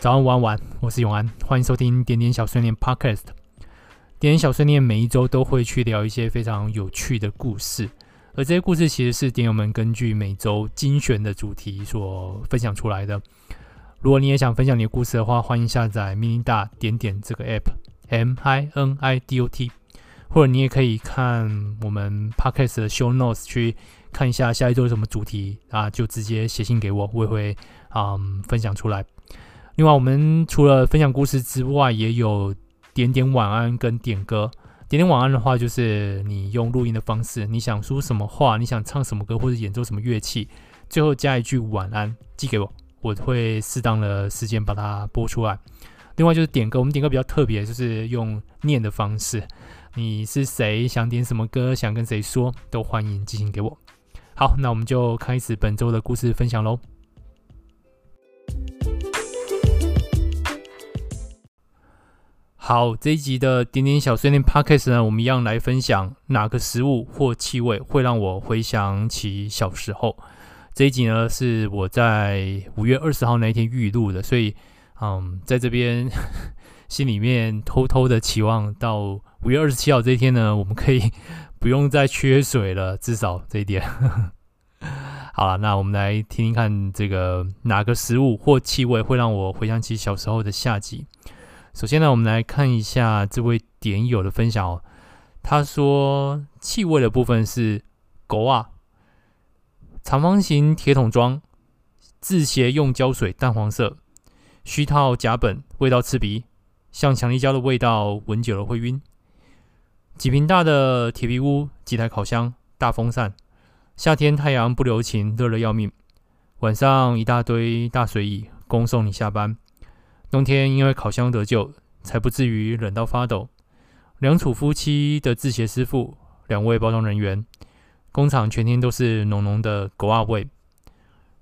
早安，晚安，晚安，我是永安，欢迎收听点点小碎念 Podcast。点点小碎念每一周都会去聊一些非常有趣的故事，而这些故事其实是点友们根据每周精选的主题所分享出来的。如果你也想分享你的故事的话，欢迎下载 Minid 点点这个 App，M I N I D O T，或者你也可以看我们 Podcast 的 Show Notes 去看一下下一周有什么主题啊，就直接写信给我，我也会嗯分享出来。另外，我们除了分享故事之外，也有点点晚安跟点歌。点点晚安的话，就是你用录音的方式，你想说什么话，你想唱什么歌，或者演奏什么乐器，最后加一句晚安，寄给我，我会适当的时间把它播出来。另外就是点歌，我们点歌比较特别，就是用念的方式。你是谁？想点什么歌？想跟谁说？都欢迎寄信给我。好，那我们就开始本周的故事分享喽。好，这一集的点点小碎念 Podcast 呢，我们一样来分享哪个食物或气味会让我回想起小时候。这一集呢，是我在五月二十号那一天预录的，所以，嗯，在这边 心里面偷偷的期望到五月二十七号这一天呢，我们可以不用再缺水了，至少这一点。好了，那我们来听听看这个哪个食物或气味会让我回想起小时候的夏季。首先呢，我们来看一下这位点友的分享哦。他说，气味的部分是狗啊，长方形铁桶装，字协用胶水，淡黄色，须套甲苯，味道刺鼻，像强力胶的味道，闻久了会晕。几瓶大的铁皮屋，几台烤箱，大风扇，夏天太阳不留情，热得要命。晚上一大堆大水椅，恭送你下班。冬天因为烤箱得救，才不至于冷到发抖。两处夫妻的制鞋师傅，两位包装人员，工厂全天都是浓浓的狗仔味。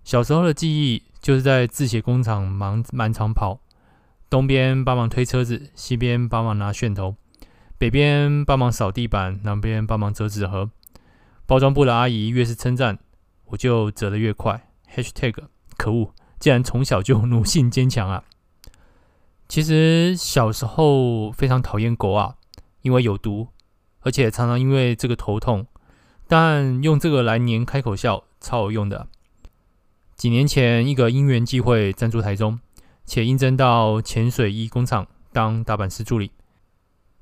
小时候的记忆就是在制鞋工厂忙满场跑，东边帮忙推车子，西边帮忙拿楦头，北边帮忙扫地板，南边帮忙折纸盒。包装部的阿姨越是称赞，我就折得越快。#hashtag 可恶，竟然从小就奴性坚强啊！其实小时候非常讨厌狗啊，因为有毒，而且常常因为这个头痛。但用这个来黏开口笑，超有用的。几年前，一个因缘际会赞助台中，且应征到潜水衣工厂当打板师助理。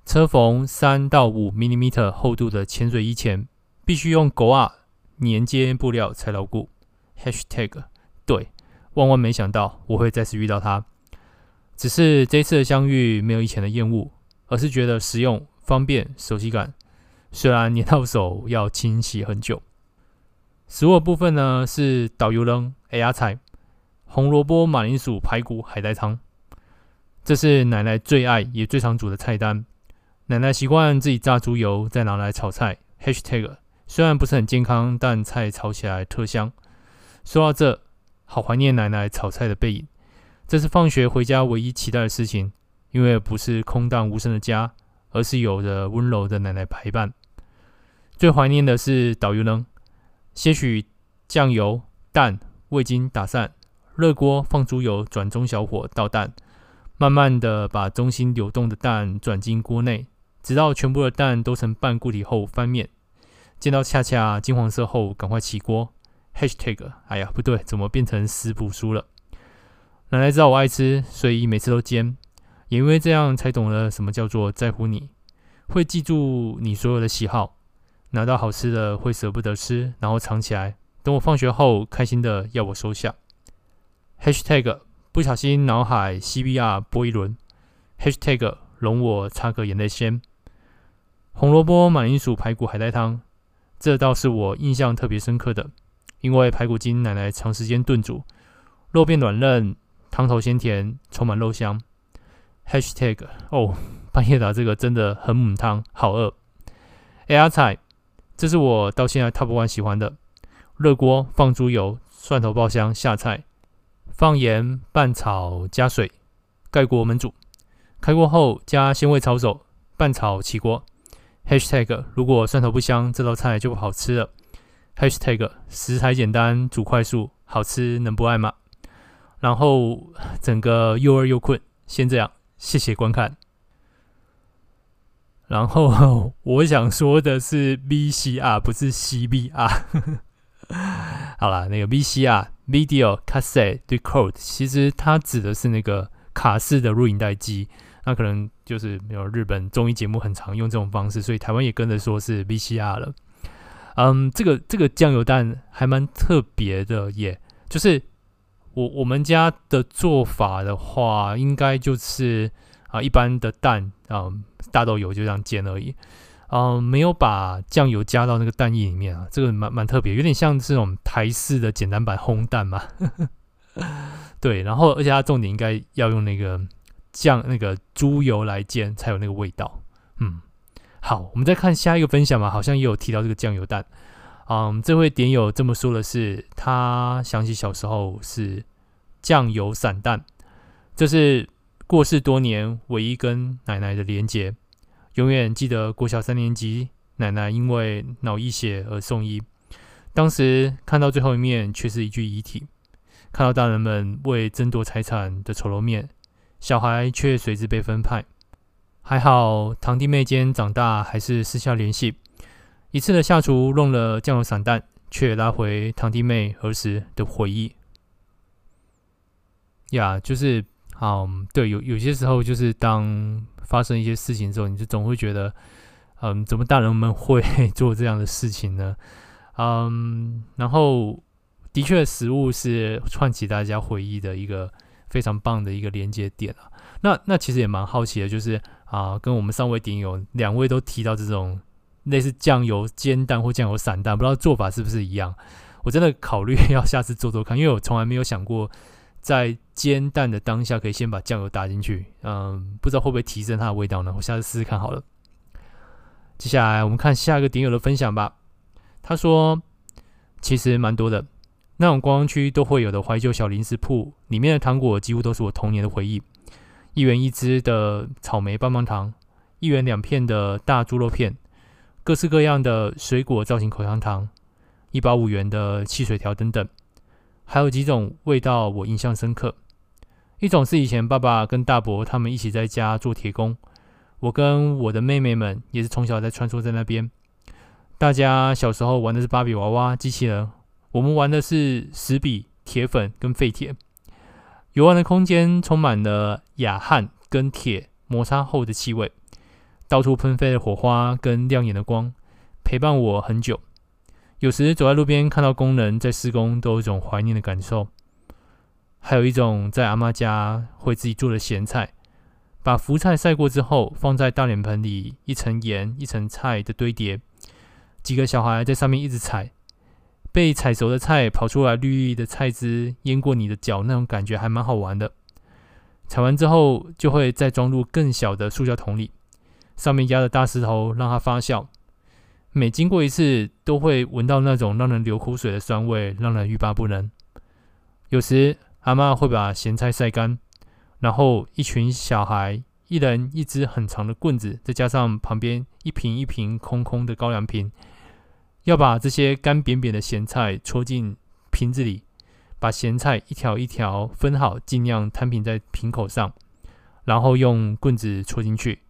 车缝三到五 millimeter 厚度的潜水衣前，必须用狗啊粘接布料才牢固。#hashtag 对，万万没想到我会再次遇到它。只是这次的相遇没有以前的厌恶，而是觉得实用、方便、熟悉感。虽然粘到手要清洗很久。食物的部分呢，是导游扔 AR 菜、红萝卜、马铃薯、排骨、海带汤。这是奶奶最爱也最常煮的菜单。奶奶习惯自己炸猪油，再拿来炒菜。#hashtag 虽然不是很健康，但菜炒起来特香。说到这，好怀念奶奶炒菜的背影。这是放学回家唯一期待的事情，因为不是空荡无声的家，而是有着温柔的奶奶陪伴。最怀念的是导游呢，些许酱油、蛋、味精打散，热锅放猪油，转中小火倒蛋，慢慢的把中心流动的蛋转进锅内，直到全部的蛋都成半固体后翻面，见到恰恰金黄色后赶快起锅。#hashtag 哎呀，不对，怎么变成食谱书了？奶奶知道我爱吃，所以每次都煎。也因为这样，才懂了什么叫做在乎你，会记住你所有的喜好。拿到好吃的会舍不得吃，然后藏起来，等我放学后开心的要我收下。#hashtag 不小心脑海 CBR 播一轮。#hashtag 容我擦个眼泪先。红萝卜马铃薯排骨海带汤，这倒是我印象特别深刻的，因为排骨经奶奶长时间炖煮，肉变软嫩。汤头鲜甜，充满肉香。#hashtag 哦，半夜打这个真的很母汤，好饿。AR 菜，这是我到现在 Top One 喜欢的。热锅放猪油，蒜头爆香，下菜，放盐拌炒加水，盖锅焖煮。开锅后加鲜味炒手，拌炒起锅。#hashtag 如果蒜头不香，这道菜就不好吃了。#hashtag 食材简单，煮快速，好吃能不爱吗？然后整个又饿又困，先这样，谢谢观看。然后我想说的是 VCR，不是 CBR。好啦，那个 VCR Video Cassette Record，其实它指的是那个卡式的录影带机。那可能就是没有日本综艺节目很常用这种方式，所以台湾也跟着说是 VCR 了。嗯，这个这个酱油蛋还蛮特别的耶，就是我我们家的做法的话，应该就是啊一般的蛋啊大豆油就这样煎而已，嗯，没有把酱油加到那个蛋液里面啊，这个蛮蛮特别，有点像这种台式的简单版烘蛋嘛。对，然后而且它重点应该要用那个。酱那个猪油来煎才有那个味道，嗯，好，我们再看下一个分享嘛，好像也有提到这个酱油蛋，嗯，这位点友这么说的是，他想起小时候是酱油散弹，这是过世多年唯一跟奶奶的连结，永远记得国小三年级，奶奶因为脑溢血而送医，当时看到最后一面却是一具遗体，看到大人们为争夺财产的丑陋面。小孩却随之被分派，还好堂弟妹间长大还是私下联系。一次的下厨弄了酱油散蛋，却拉回堂弟妹儿时的回忆。呀，就是，嗯，对，有有些时候就是当发生一些事情之后，你就总会觉得，嗯，怎么大人们会 做这样的事情呢？嗯，然后的确，食物是串起大家回忆的一个。非常棒的一个连接点啊！那那其实也蛮好奇的，就是啊，跟我们上位顶友两位都提到这种类似酱油煎蛋或酱油散蛋，不知道做法是不是一样？我真的考虑要下次做做看，因为我从来没有想过在煎蛋的当下可以先把酱油打进去，嗯，不知道会不会提升它的味道呢？我下次试试看好了。接下来我们看下一个点友的分享吧。他说，其实蛮多的。那种观光区都会有的怀旧小零食铺，里面的糖果几乎都是我童年的回忆。一元一支的草莓棒棒糖，一元两片的大猪肉片，各式各样的水果造型口香糖，一包五元的汽水条等等。还有几种味道我印象深刻，一种是以前爸爸跟大伯他们一起在家做铁工，我跟我的妹妹们也是从小在穿梭在那边。大家小时候玩的是芭比娃娃、机器人。我们玩的是石笔、铁粉跟废铁，游玩的空间充满了氬焊跟铁摩擦后的气味，到处喷飞的火花跟亮眼的光，陪伴我很久。有时走在路边看到工人在施工，都有一种怀念的感受。还有一种在阿妈家会自己做的咸菜，把福菜晒过之后，放在大脸盆里，一层盐一层菜的堆叠，几个小孩在上面一直踩。被踩熟的菜跑出来，绿绿的菜汁淹过你的脚，那种感觉还蛮好玩的。踩完之后，就会再装入更小的塑胶桶里，上面压着大石头让它发酵。每经过一次，都会闻到那种让人流口水的酸味，让人欲罢不能。有时阿嬷会把咸菜晒干，然后一群小孩，一人一支很长的棍子，再加上旁边一瓶一瓶空空的高粱瓶。要把这些干扁扁的咸菜戳进瓶子里，把咸菜一条一条分好，尽量摊平在瓶口上，然后用棍子戳进去，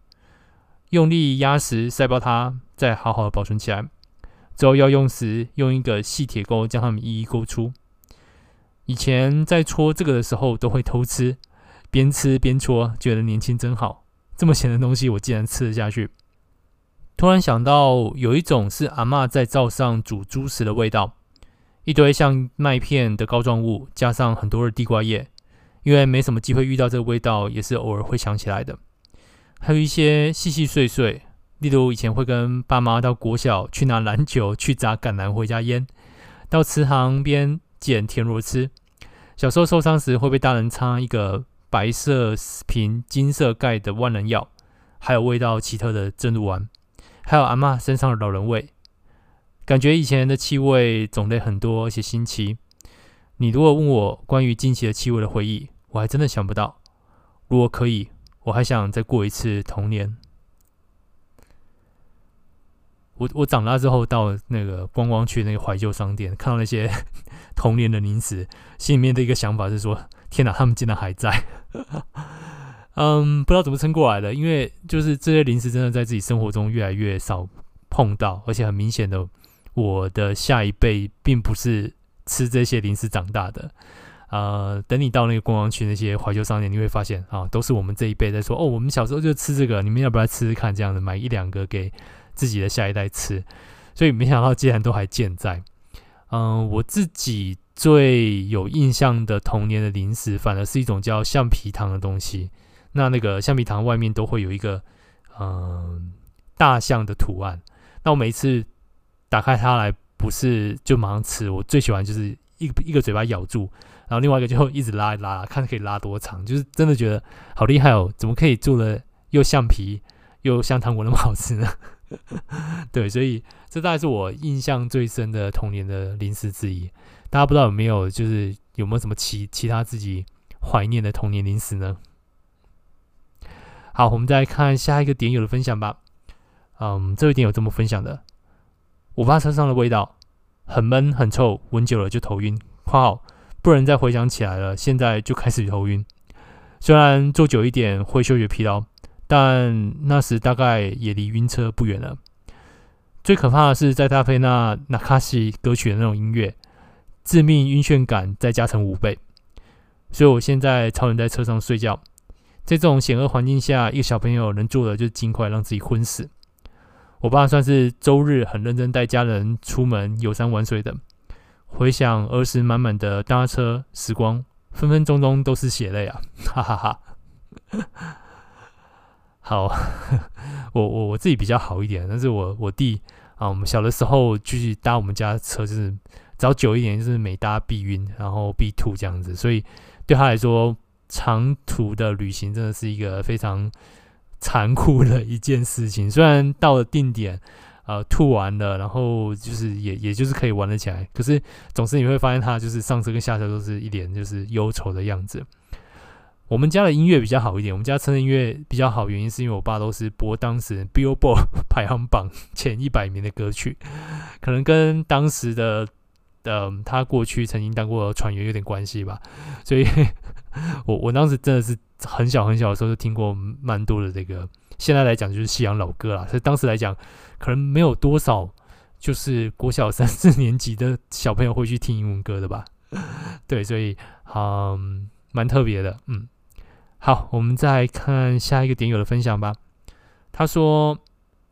用力压实塞爆它，再好好的保存起来。之后要用时，用一个细铁钩将它们一一勾出。以前在搓这个的时候，都会偷吃，边吃边搓，觉得年轻真好。这么咸的东西，我竟然吃得下去。突然想到，有一种是阿嬷在灶上煮猪食的味道，一堆像麦片的膏状物，加上很多的地瓜叶。因为没什么机会遇到这个味道，也是偶尔会想起来的。还有一些细细碎碎，例如以前会跟爸妈到国小去拿篮球，去砸橄榄回家腌，到池塘边捡田螺吃。小时候受伤时会被大人擦一个白色瓶金色盖的万能药，还有味道奇特的正露丸。还有阿嬷身上的老人味，感觉以前的气味种类很多，而且新奇。你如果问我关于近期的气味的回忆，我还真的想不到。如果可以，我还想再过一次童年。我我长大之后到那个观光区那个怀旧商店，看到那些 童年的零食，心里面的一个想法是说：天哪，他们竟然还在。嗯，不知道怎么撑过来的，因为就是这些零食真的在自己生活中越来越少碰到，而且很明显的，我的下一辈并不是吃这些零食长大的。呃，等你到那个观光区那些怀旧商店，你会发现啊，都是我们这一辈在说哦，我们小时候就吃这个，你们要不要吃吃看？这样子买一两个给自己的下一代吃，所以没想到竟然都还健在。嗯、我自己最有印象的童年的零食，反而是一种叫橡皮糖的东西。那那个橡皮糖外面都会有一个嗯、大象的图案。那我每一次打开它来，不是就马上吃。我最喜欢就是一一个嘴巴咬住，然后另外一个就一直拉一拉，看可以拉多长。就是真的觉得好厉害哦，怎么可以做的又橡皮又像糖果那么好吃呢？对，所以这大概是我印象最深的童年的零食之一。大家不知道有没有就是有没有什么其其他自己怀念的童年零食呢？好，我们再看下一个点友的分享吧。嗯，这位点友这么分享的：我爸车上的味道很闷很臭，闻久了就头晕。括号不能再回想起来了，现在就开始头晕。虽然坐久一点会嗅觉疲劳，但那时大概也离晕车不远了。最可怕的是再搭配那那卡西歌曲的那种音乐，致命晕眩感再加成五倍。所以我现在超人在车上睡觉。在这种险恶环境下，一个小朋友能做的就是尽快让自己昏死。我爸算是周日很认真带家人出门游山玩水的。回想儿时满满的搭车时光，分分钟钟都是血泪啊！哈哈哈。好，我我我自己比较好一点，但是我我弟啊，我们小的时候去搭我们家车，就是早久一点，就是每搭必晕，然后必吐这样子，所以对他来说。长途的旅行真的是一个非常残酷的一件事情。虽然到了定点，呃，吐完了，然后就是也也就是可以玩得起来，可是总是你会发现他就是上车跟下车都是一脸就是忧愁的样子。我们家的音乐比较好一点，我们家车的音乐比较好，原因是因为我爸都是播当时 Billboard 排行榜前一百名的歌曲，可能跟当时的。嗯，他过去曾经当过船员有点关系吧，所以 我我当时真的是很小很小的时候就听过蛮多的这个，现在来讲就是西洋老歌啦，所以当时来讲可能没有多少就是国小三四年级的小朋友会去听英文歌的吧，对，所以嗯蛮特别的，嗯，好，我们再看下一个点友的分享吧，他说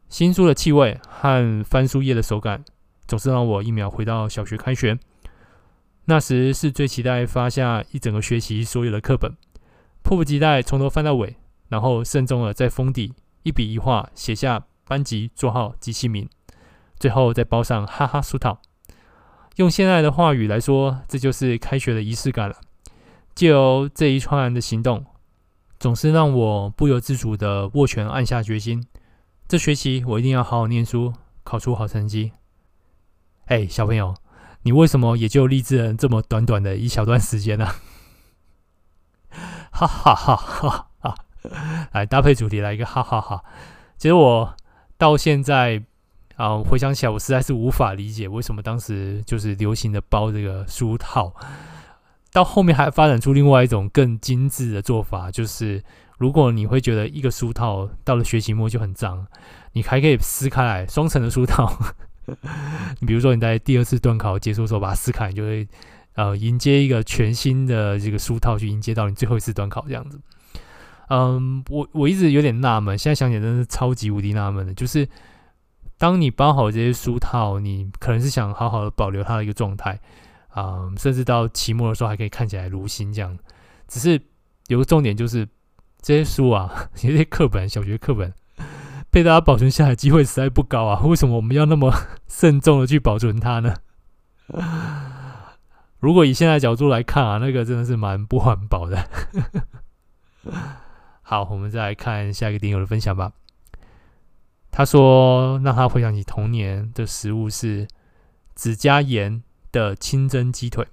新书的气味和翻书页的手感。总是让我一秒回到小学开学，那时是最期待发下一整个学期所有的课本，迫不及待从头翻到尾，然后慎重的在封底一笔一画写下班级座号及姓名，最后再包上哈哈书套。用现在的话语来说，这就是开学的仪式感了。借由这一串的行动，总是让我不由自主的握拳按下决心，这学期我一定要好好念书，考出好成绩。哎、小朋友，你为什么也就励志了这么短短的一小段时间呢？哈哈哈哈！来搭配主题来一个哈哈哈！其实我到现在啊，回想起来，我实在是无法理解为什么当时就是流行的包这个书套，到后面还发展出另外一种更精致的做法，就是如果你会觉得一个书套到了学期末就很脏，你还可以撕开来双层的书套。你 比如说，你在第二次段考结束的时候把它撕开，你就会呃迎接一个全新的这个书套去迎接到你最后一次段考这样子。嗯，我我一直有点纳闷，现在想起来真的是超级无敌纳闷的，就是当你包好这些书套，你可能是想好好的保留它的一个状态啊，甚至到期末的时候还可以看起来如新这样。只是有个重点就是这些书啊，这些课本，小学课本。被大家保存下来机会实在不高啊！为什么我们要那么 慎重的去保存它呢？如果以现在角度来看啊，那个真的是蛮不环保的。好，我们再来看下一个点友的分享吧。他说，让他回想起童年的食物是只加盐的清蒸鸡腿，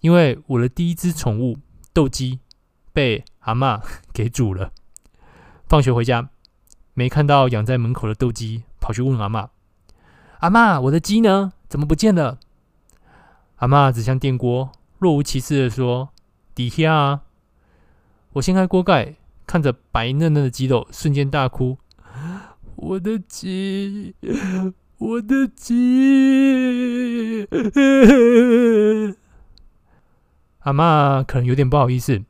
因为我的第一只宠物斗鸡被阿嬷给煮了。放学回家。没看到养在门口的斗鸡，跑去问阿嬷：“阿嬷，我的鸡呢？怎么不见了？”阿嬷指向电锅，若无其事的说：“底下啊！我掀开锅盖，看着白嫩嫩的鸡肉，瞬间大哭。我的鸡，我的鸡！阿嬷可能有点不好意思，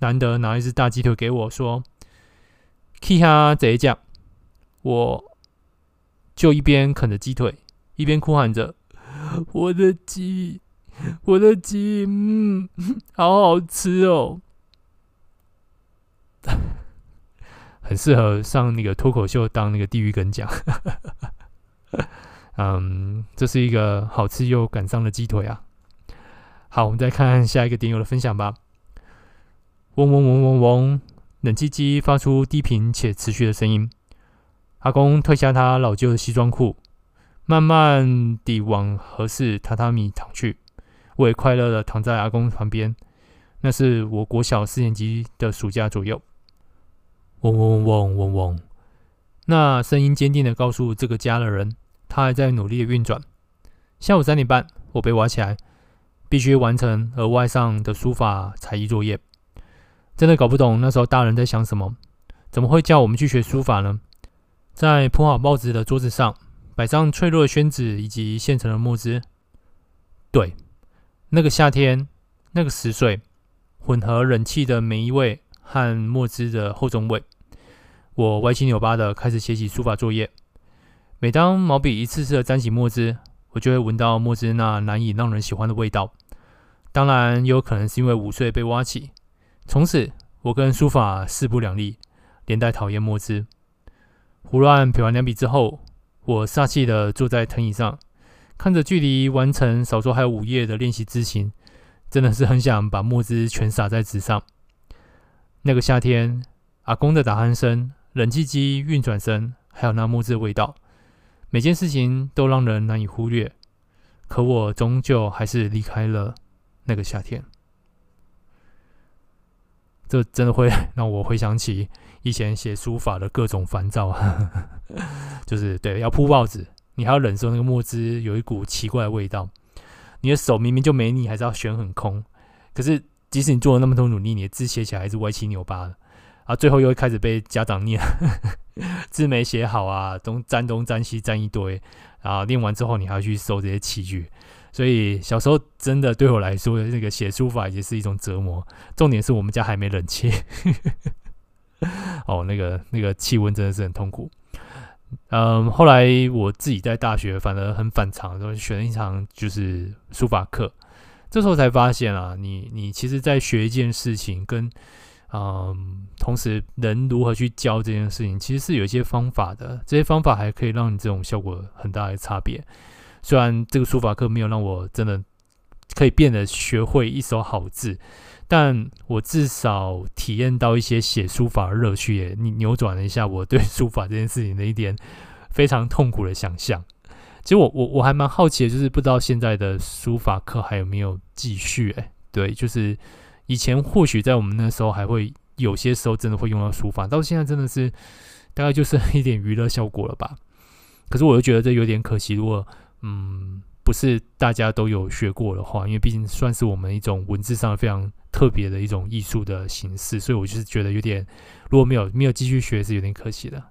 难得拿一只大鸡腿给我，说：“去下这一架。”我就一边啃着鸡腿，一边哭喊着：“ 我的鸡，我的鸡，嗯，好好吃哦！”很适合上那个脱口秀当那个地狱梗讲。嗯，这是一个好吃又感伤的鸡腿啊。好，我们再看下一个点友的分享吧。嗡嗡嗡嗡嗡，冷气机发出低频且持续的声音。阿公褪下他老旧的西装裤，慢慢地往合适榻榻米躺去。我也快乐地躺在阿公旁边。那是我国小四年级的暑假左右。嗡嗡嗡嗡嗡嗡，那声音坚定的告诉这个家的人，他还在努力的运转。下午三点半，我被挖起来，必须完成额外上的书法才艺作业。真的搞不懂那时候大人在想什么，怎么会叫我们去学书法呢？在铺好报纸的桌子上，摆上脆弱的宣纸以及现成的墨汁。对，那个夏天，那个十岁，混合冷气的霉味和墨汁的厚重味。我歪七扭八的开始写起书法作业。每当毛笔一次次的沾起墨汁，我就会闻到墨汁那难以让人喜欢的味道。当然，也有可能是因为午睡被挖起。从此，我跟书法势不两立，连带讨厌墨汁。胡乱撇完两笔之后，我煞气的坐在藤椅上，看着距离完成少说还有五页的练习之情，真的是很想把墨汁全洒在纸上。那个夏天，阿公的打鼾声。冷气机运转声，还有那墨汁的味道，每件事情都让人难以忽略。可我终究还是离开了那个夏天。这真的会让我回想起以前写书法的各种烦躁。就是对，要铺报纸，你还要忍受那个墨汁有一股奇怪的味道。你的手明明就没力，还是要悬很空。可是即使你做了那么多努力，你的字写起来还是歪七扭八的。啊，最后又开始被家长念，字没写好啊，东沾东沾西沾一堆，然后念完之后你还要去收这些器具，所以小时候真的对我来说，那个写书法也是一种折磨。重点是我们家还没冷气，哦，那个那个气温真的是很痛苦。嗯，后来我自己在大学反而很反常，就选了一场就是书法课，这时候才发现啊，你你其实在学一件事情跟。嗯，同时人如何去教这件事情，其实是有一些方法的。这些方法还可以让你这种效果很大的差别。虽然这个书法课没有让我真的可以变得学会一手好字，但我至少体验到一些写书法的乐趣。也扭转了一下我对书法这件事情的一点非常痛苦的想象。其实我我我还蛮好奇的，就是不知道现在的书法课还有没有继续？哎，对，就是。以前或许在我们那时候还会有些时候真的会用到书法，到现在真的是大概就是 一点娱乐效果了吧。可是我又觉得这有点可惜，如果嗯不是大家都有学过的话，因为毕竟算是我们一种文字上非常特别的一种艺术的形式，所以我就是觉得有点如果没有没有继续学是有点可惜的。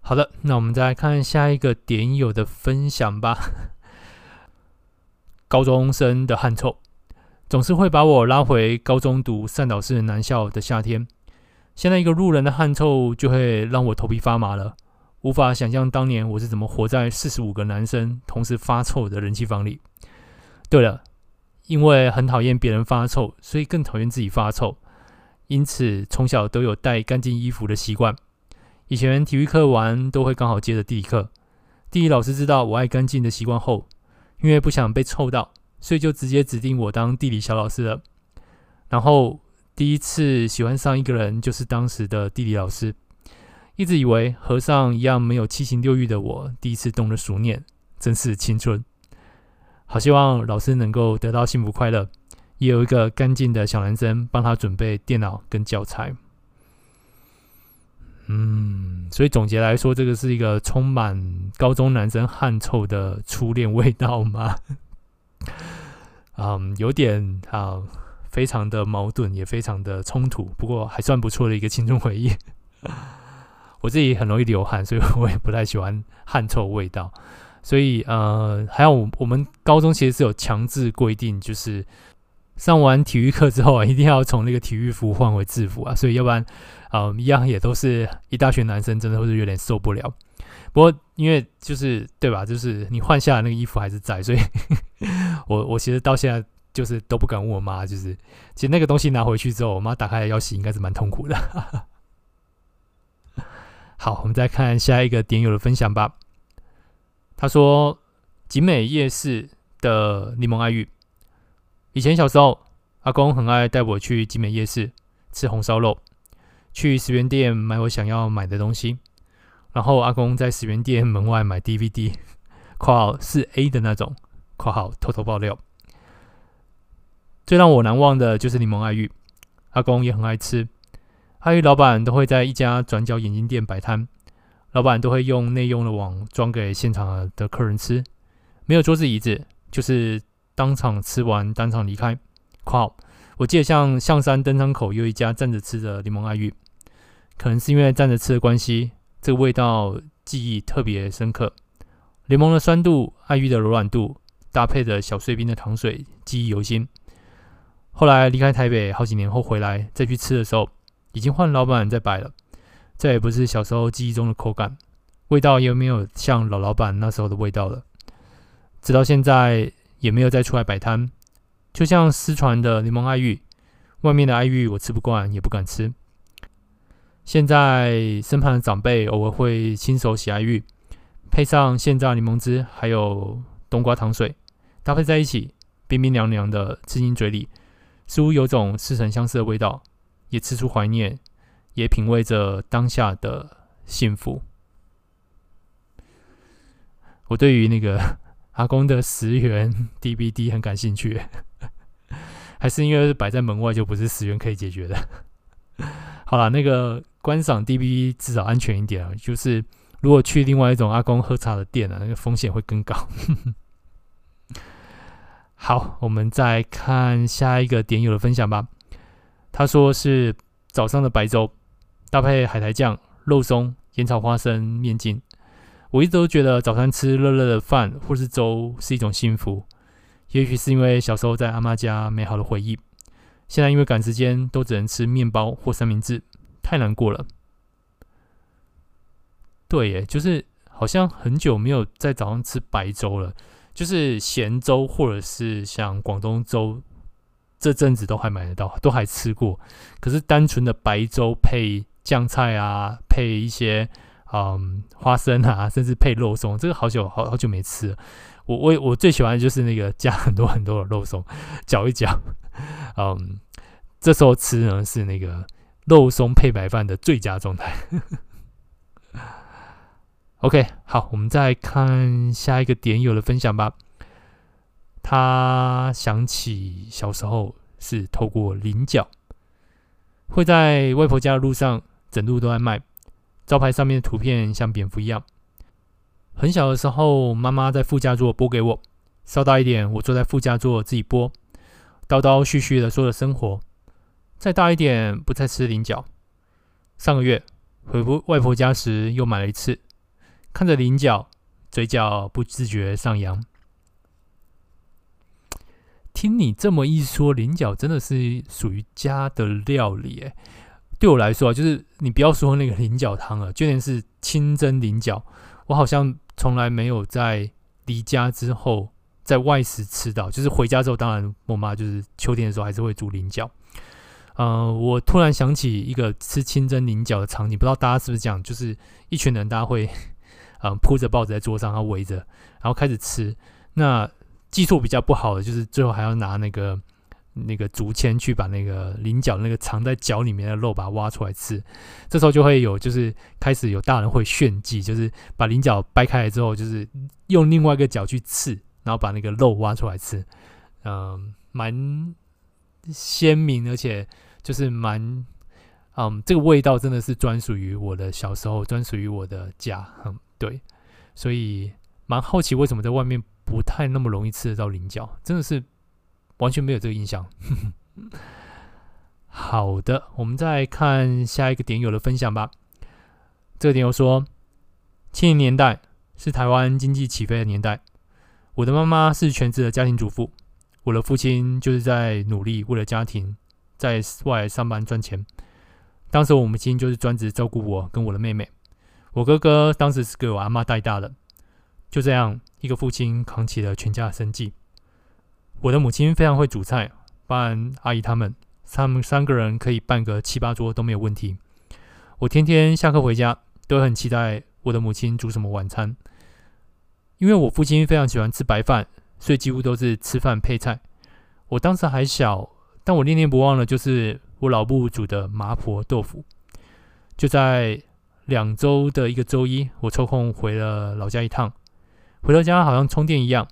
好的，那我们再来看下一个点友的分享吧。高中生的汗臭。总是会把我拉回高中读善导市男校的夏天。现在一个路人的汗臭就会让我头皮发麻了，无法想象当年我是怎么活在四十五个男生同时发臭的人气房里。对了，因为很讨厌别人发臭，所以更讨厌自己发臭，因此从小都有带干净衣服的习惯。以前体育课完都会刚好接着地理课，地理老师知道我爱干净的习惯后，因为不想被臭到。所以就直接指定我当地理小老师了。然后第一次喜欢上一个人，就是当时的地理老师。一直以为和尚一样没有七情六欲的我，第一次动了俗念，真是青春。好希望老师能够得到幸福快乐，也有一个干净的小男生帮他准备电脑跟教材。嗯，所以总结来说，这个是一个充满高中男生汗臭的初恋味道吗？嗯，有点啊非常的矛盾，也非常的冲突。不过还算不错的一个青春回忆。我自己很容易流汗，所以我也不太喜欢汗臭味道。所以呃，还有我们高中其实是有强制规定，就是上完体育课之后啊，一定要从那个体育服换回制服啊。所以要不然啊、呃，一样也都是一大群男生，真的会是有点受不了。不过，因为就是对吧？就是你换下来那个衣服还是在，所以 我我其实到现在就是都不敢问我妈。就是其实那个东西拿回去之后，我妈打开来要洗，应该是蛮痛苦的。好，我们再看下一个点友的分享吧。他说：景美夜市的柠檬爱玉，以前小时候，阿公很爱带我去景美夜市吃红烧肉，去十元店买我想要买的东西。然后阿公在十元店门外买 DVD，括号是 A 的那种，括号偷偷爆料。最让我难忘的就是柠檬爱玉，阿公也很爱吃。爱玉老板都会在一家转角眼镜店摆摊，老板都会用内用的网装给现场的客人吃，没有桌子椅子，就是当场吃完当场离开。括号我记得像象山登山口有一家站着吃的柠檬爱玉，可能是因为站着吃的关系。这个味道记忆特别深刻，柠檬的酸度、爱玉的柔软度，搭配着小碎冰的糖水，记忆犹新。后来离开台北好几年后回来再去吃的时候，已经换老板在摆了，再也不是小时候记忆中的口感，味道也没有像老老板那时候的味道了。直到现在也没有再出来摆摊，就像失传的柠檬爱玉，外面的爱玉我吃不惯，也不敢吃。现在身旁的长辈偶尔会亲手洗爱玉，配上现榨柠檬汁，还有冬瓜糖水，搭配在一起，冰冰凉凉的，吃进嘴里，似乎有种似曾相识的味道，也吃出怀念，也品味着当下的幸福。我对于那个 阿公的十元 DVD 很感兴趣，还是因为摆在门外就不是十元可以解决的。好了，那个。观赏 DVD 至少安全一点啊，就是如果去另外一种阿公喝茶的店啊，那个风险会更高。好，我们再看下一个点友的分享吧。他说是早上的白粥，搭配海苔酱、肉松、盐炒花生、面筋。我一直都觉得早餐吃热热的饭或是粥是一种幸福。也许是因为小时候在阿妈家美好的回忆，现在因为赶时间，都只能吃面包或三明治。太难过了，对耶，就是好像很久没有在早上吃白粥了，就是咸粥或者是像广东粥，这阵子都还买得到，都还吃过。可是单纯的白粥配酱菜啊，配一些嗯花生啊，甚至配肉松，这个好久好好久没吃了。我我我最喜欢的就是那个加很多很多的肉松，搅一搅，嗯，这时候吃呢是那个。肉松配白饭的最佳状态。OK，好，我们再看下一个点友的分享吧。他想起小时候是透过菱角，会在外婆家的路上，整路都在卖，招牌上面的图片像蝙蝠一样。很小的时候，妈妈在副驾座拨给我，稍大一点，我坐在副驾座自己拨，叨叨絮絮的说着生活。再大一点，不再吃菱角。上个月回外婆家时，又买了一次。看着菱角，嘴角不自觉上扬。听你这么一说，菱角真的是属于家的料理诶。对我来说啊，就是你不要说那个菱角汤了，就连是清蒸菱角，我好像从来没有在离家之后在外食吃到。就是回家之后，当然我妈就是秋天的时候还是会煮菱角。呃，我突然想起一个吃清蒸菱角的场景，不知道大家是不是这样？就是一群人，大家会，嗯、铺着报纸在桌上，然后围着，然后开始吃。那技术比较不好的，就是最后还要拿那个那个竹签去把那个菱角那个藏在角里面的肉把它挖出来吃。这时候就会有，就是开始有大人会炫技，就是把菱角掰开来之后，就是用另外一个角去刺，然后把那个肉挖出来吃。嗯、蛮鲜明，而且。就是蛮，嗯，这个味道真的是专属于我的小时候，专属于我的家，对，所以蛮好奇为什么在外面不太那么容易吃得到菱角，真的是完全没有这个印象。好的，我们再看下一个点友的分享吧。这个点友说，七零年代是台湾经济起飞的年代。我的妈妈是全职的家庭主妇，我的父亲就是在努力为了家庭在外上班赚钱。当时我母亲就是专职照顾我跟我的妹妹，我哥哥当时是给我阿妈带大的。就这样，一个父亲扛起了全家的生计。我的母亲非常会煮菜，帮阿姨他们，他们三个人可以办个七八桌都没有问题。我天天下课回家都很期待我的母亲煮什么晚餐，因为我父亲非常喜欢吃白饭，所以几乎都是吃饭配菜。我当时还小，但我念念不忘的就是我老母煮的麻婆豆腐。就在两周的一个周一，我抽空回了老家一趟。回到家好像充电一样，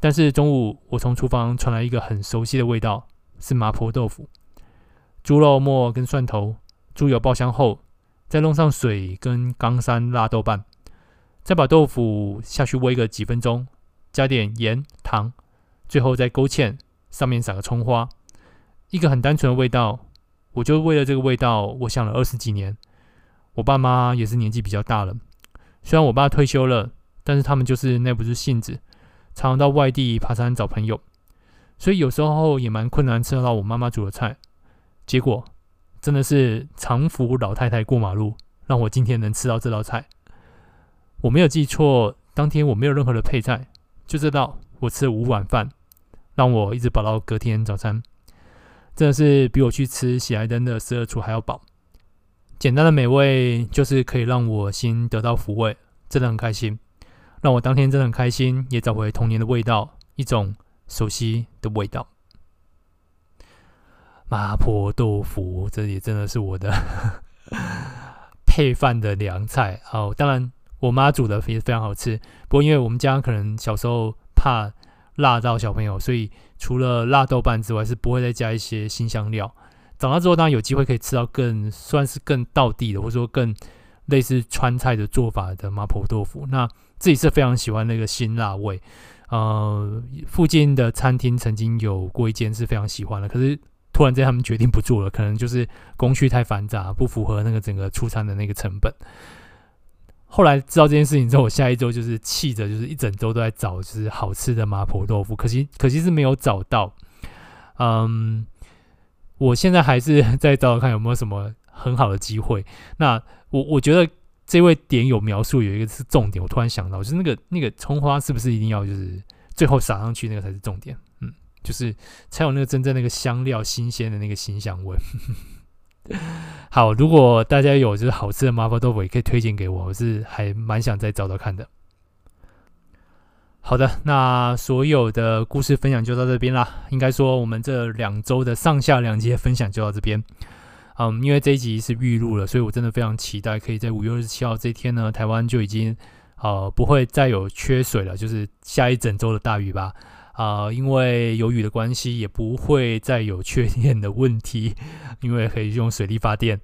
但是中午我从厨房传来一个很熟悉的味道，是麻婆豆腐，猪肉末跟蒜头，猪油爆香后，再弄上水跟冈山辣豆瓣，再把豆腐下去煨个几分钟，加点盐糖，最后再勾芡，上面撒个葱花，一个很单纯的味道。我就为了这个味道，我想了二十几年。我爸妈也是年纪比较大了，虽然我爸退休了。但是他们就是耐不住性子，常常到外地爬山找朋友，所以有时候也蛮困难吃得到我妈妈煮的菜。结果真的是常福老太太过马路，让我今天能吃到这道菜。我没有记错，当天我没有任何的配菜，就这道我吃了五碗饭，让我一直饱到隔天早餐。真的是比我去吃喜来登的十二厨还要饱。简单的美味就是可以让我心得到抚慰，真的很开心。让我当天真的很开心，也找回童年的味道，一种熟悉的味道。麻婆豆腐，这也真的是我的 配饭的凉菜。好，当然我妈煮的也非常好吃。不过因为我们家可能小时候怕辣到小朋友，所以除了辣豆瓣之外，是不会再加一些辛香料。长大之后，当然有机会可以吃到更算是更道地的，或者说更类似川菜的做法的麻婆豆腐。那自己是非常喜欢那个辛辣味，呃，附近的餐厅曾经有过一间是非常喜欢的，可是突然间他们决定不做了，可能就是工序太繁杂，不符合那个整个出餐的那个成本。后来知道这件事情之后，我下一周就是气着，就是一整周都在找就是好吃的麻婆豆腐，可惜可惜是没有找到。嗯，我现在还是在找找看有没有什么很好的机会。那我我觉得。这位点有描述有一个是重点，我突然想到，就是那个那个葱花是不是一定要就是最后撒上去那个才是重点？嗯，就是才有那个真正那个香料新鲜的那个新香味。好，如果大家有就是好吃的麻婆豆腐，也可以推荐给我，我是还蛮想再找找看的。好的，那所有的故事分享就到这边啦。应该说我们这两周的上下两集的分享就到这边。嗯，因为这一集是预录了，所以我真的非常期待，可以在五月二十七号这一天呢，台湾就已经呃不会再有缺水了，就是下一整周的大雨吧。啊、呃，因为有雨的关系，也不会再有缺电的问题，因为可以用水力发电。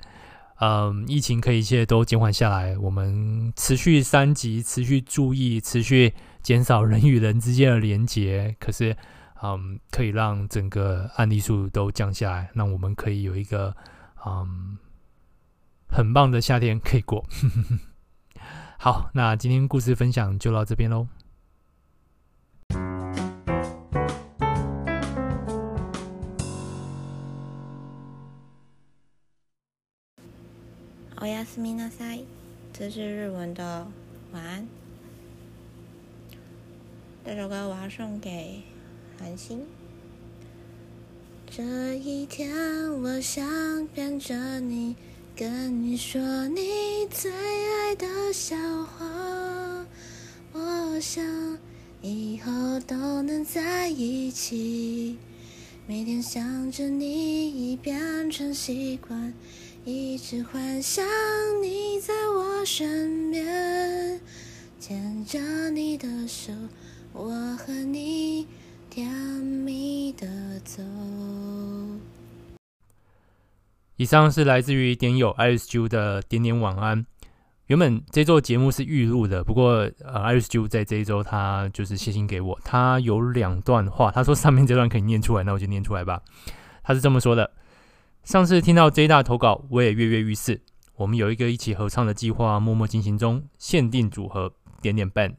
嗯，疫情可以一切都减缓下来，我们持续三级，持续注意，持续减少人与人之间的连接。可是，嗯，可以让整个案例数都降下来，那我们可以有一个。嗯很棒的夏天可以过。好，那今天故事分享就到这边喽。おやすみなさい，这是日文的晚安。这首歌我要送给韩星。这一天，我想牵着你，跟你说你最爱的笑话。我想以后都能在一起，每天想着你已变成习惯， 一直幻想你在我身边，牵着你的手，我和你。甜蜜的走。以上是来自于点友 Iris Ju 的点点晚安。原本这周节目是预录的，不过呃，Iris Ju 在这一周他就是写信给我，他有两段话，他说上面这段可以念出来，那我就念出来吧。他是这么说的：上次听到 J 大投稿，我也跃跃欲试。我们有一个一起合唱的计划，默默进行中，限定组合点点 band。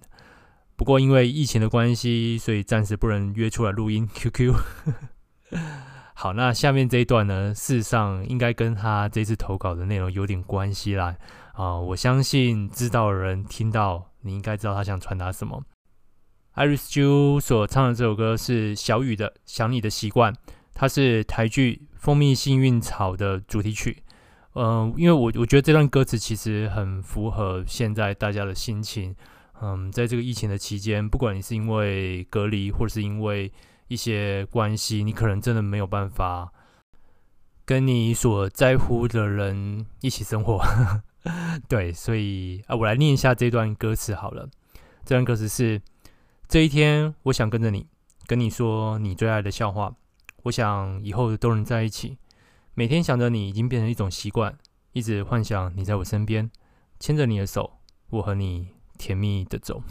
不过因为疫情的关系，所以暂时不能约出来录音。QQ。好，那下面这一段呢，事实上应该跟他这次投稿的内容有点关系啦。啊、我相信知道的人听到，你应该知道他想传达什么。Iris Ju 所唱的这首歌是小雨的《想你的习惯》，它是台剧《蜂蜜幸运草》的主题曲。嗯、呃，因为我我觉得这段歌词其实很符合现在大家的心情。嗯，在这个疫情的期间，不管你是因为隔离，或者是因为一些关系，你可能真的没有办法跟你所在乎的人一起生活。对，所以啊，我来念一下这段歌词好了。这段歌词是。这一天，我想跟着你，跟你说你最爱的笑话。我想以后都能在一起。每天想着你已经变成一种习惯，一直幻想你在我身边，牵着你的手，我和你甜蜜的走。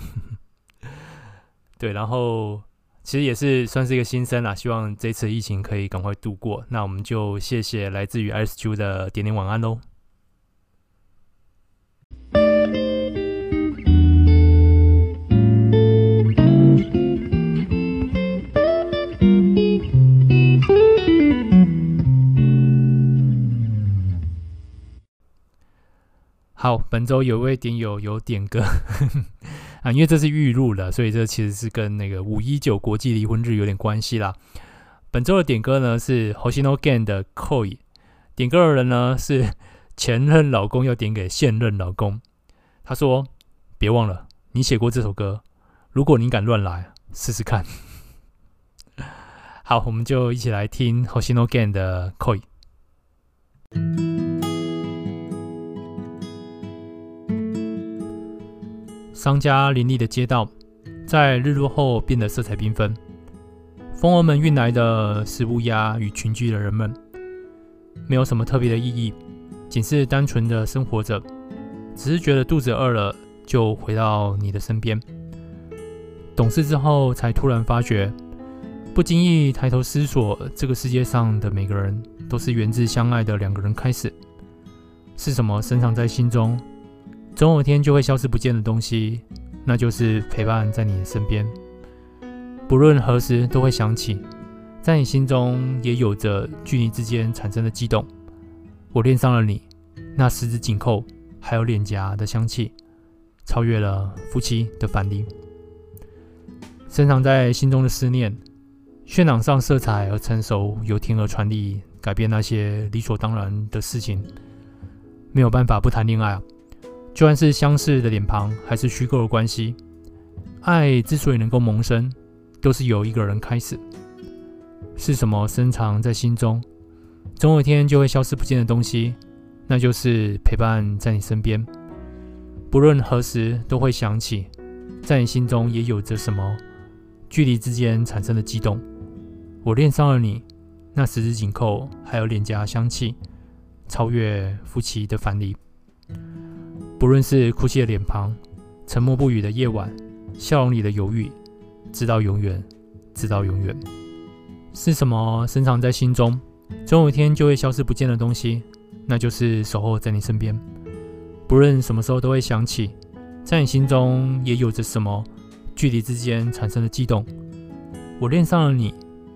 对，然后其实也是算是一个新生啦，希望这次疫情可以赶快度过。那我们就谢谢来自于 S Q 的点点晚安喽。好，本周有位点友有点歌 啊，因为这是预录了，所以这其实是跟那个五一九国际离婚日有点关系啦。本周的点歌呢是 Hoshino Gen 的 Koi，点歌的人呢是前任老公要点给现任老公。他说：“别忘了，你写过这首歌，如果你敢乱来，试试看。”好，我们就一起来听 Hoshino Gen 的 Koi。商家林立的街道，在日落后变得色彩缤纷。蜂儿们运来的是乌鸦与群居的人们，没有什么特别的意义，仅是单纯的生活着，只是觉得肚子饿了，就回到你的身边。懂事之后，才突然发觉，不经意抬头思索，这个世界上的每个人，都是源自相爱的两个人开始。是什么深藏在心中？总有一天就会消失不见的东西，那就是陪伴在你的身边，不论何时都会想起，在你心中也有着距离之间产生的悸动。我恋上了你，那十指紧扣，还有脸颊的香气，超越了夫妻的藩篱。深藏在心中的思念，渲染上色彩而成熟，由天而传递，改变那些理所当然的事情，没有办法不谈恋爱啊。就算是相似的脸庞，还是虚构的关系，爱之所以能够萌生，都是由一个人开始。是什么深藏在心中，总有一天就会消失不见的东西，那就是陪伴在你身边，不论何时都会想起，在你心中也有着什么，距离之间产生的悸动。我恋上了你，那十指紧扣，还有脸颊香气，超越夫妻的藩篱。不论是哭泣的脸庞，沉默不语的夜晚，笑容里的犹豫，直到永远，直到永远，是什么深藏在心中，总有一天就会消失不见的东西，那就是守候在你身边。不论什么时候都会想起，在你心中也有着什么，距离之间产生的悸动。我恋上了你，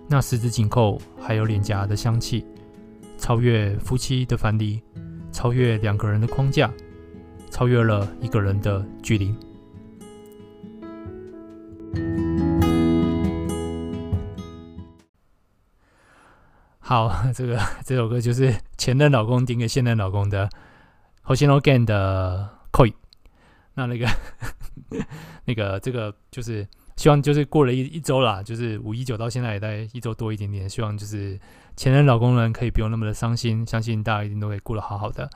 那十指紧扣，还有脸颊的香气，超越夫妻的藩篱，超越两个人的框架。超越了一个人的距离。好，这个这首歌就是前任老公点给现任老公的 Hoshino Gen 的 Koi。那那个 那个这个就是希望就是过了一一周啦，就是五一九到现在也在一周多一点点。希望就是前任老公人可以不用那么的伤心，相信大家一定都可以过得好好的。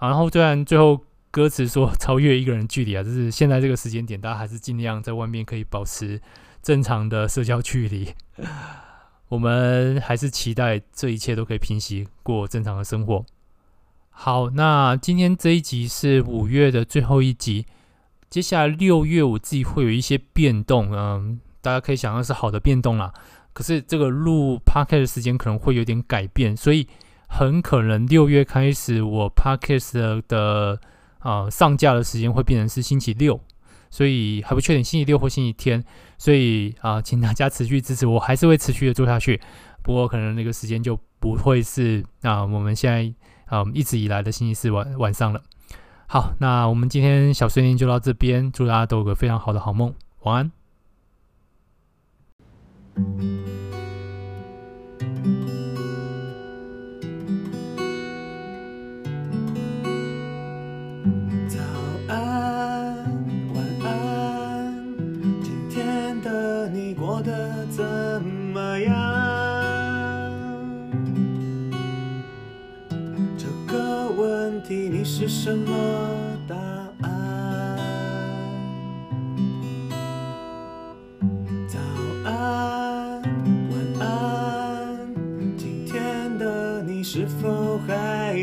然后虽然最后。歌词说超越一个人距离啊，就是现在这个时间点，大家还是尽量在外面可以保持正常的社交距离。我们还是期待这一切都可以平息，过正常的生活。好，那今天这一集是五月的最后一集，接下来六月我自己会有一些变动，嗯，大家可以想象是好的变动啦。可是这个录 podcast 的时间可能会有点改变，所以很可能六月开始我 podcast 的呃上架的时间会变成是星期六，所以还不确定星期六或星期天，所以啊、请大家持续支持，我还是会持续的做下去，不过可能那个时间就不会是啊、我们现在啊、一直以来的星期四晚晚上了。好，那我们今天小碎念就到这边，祝大家都有个非常好的好梦，晚安。是什么答案？早安，晚安，今天的你是否还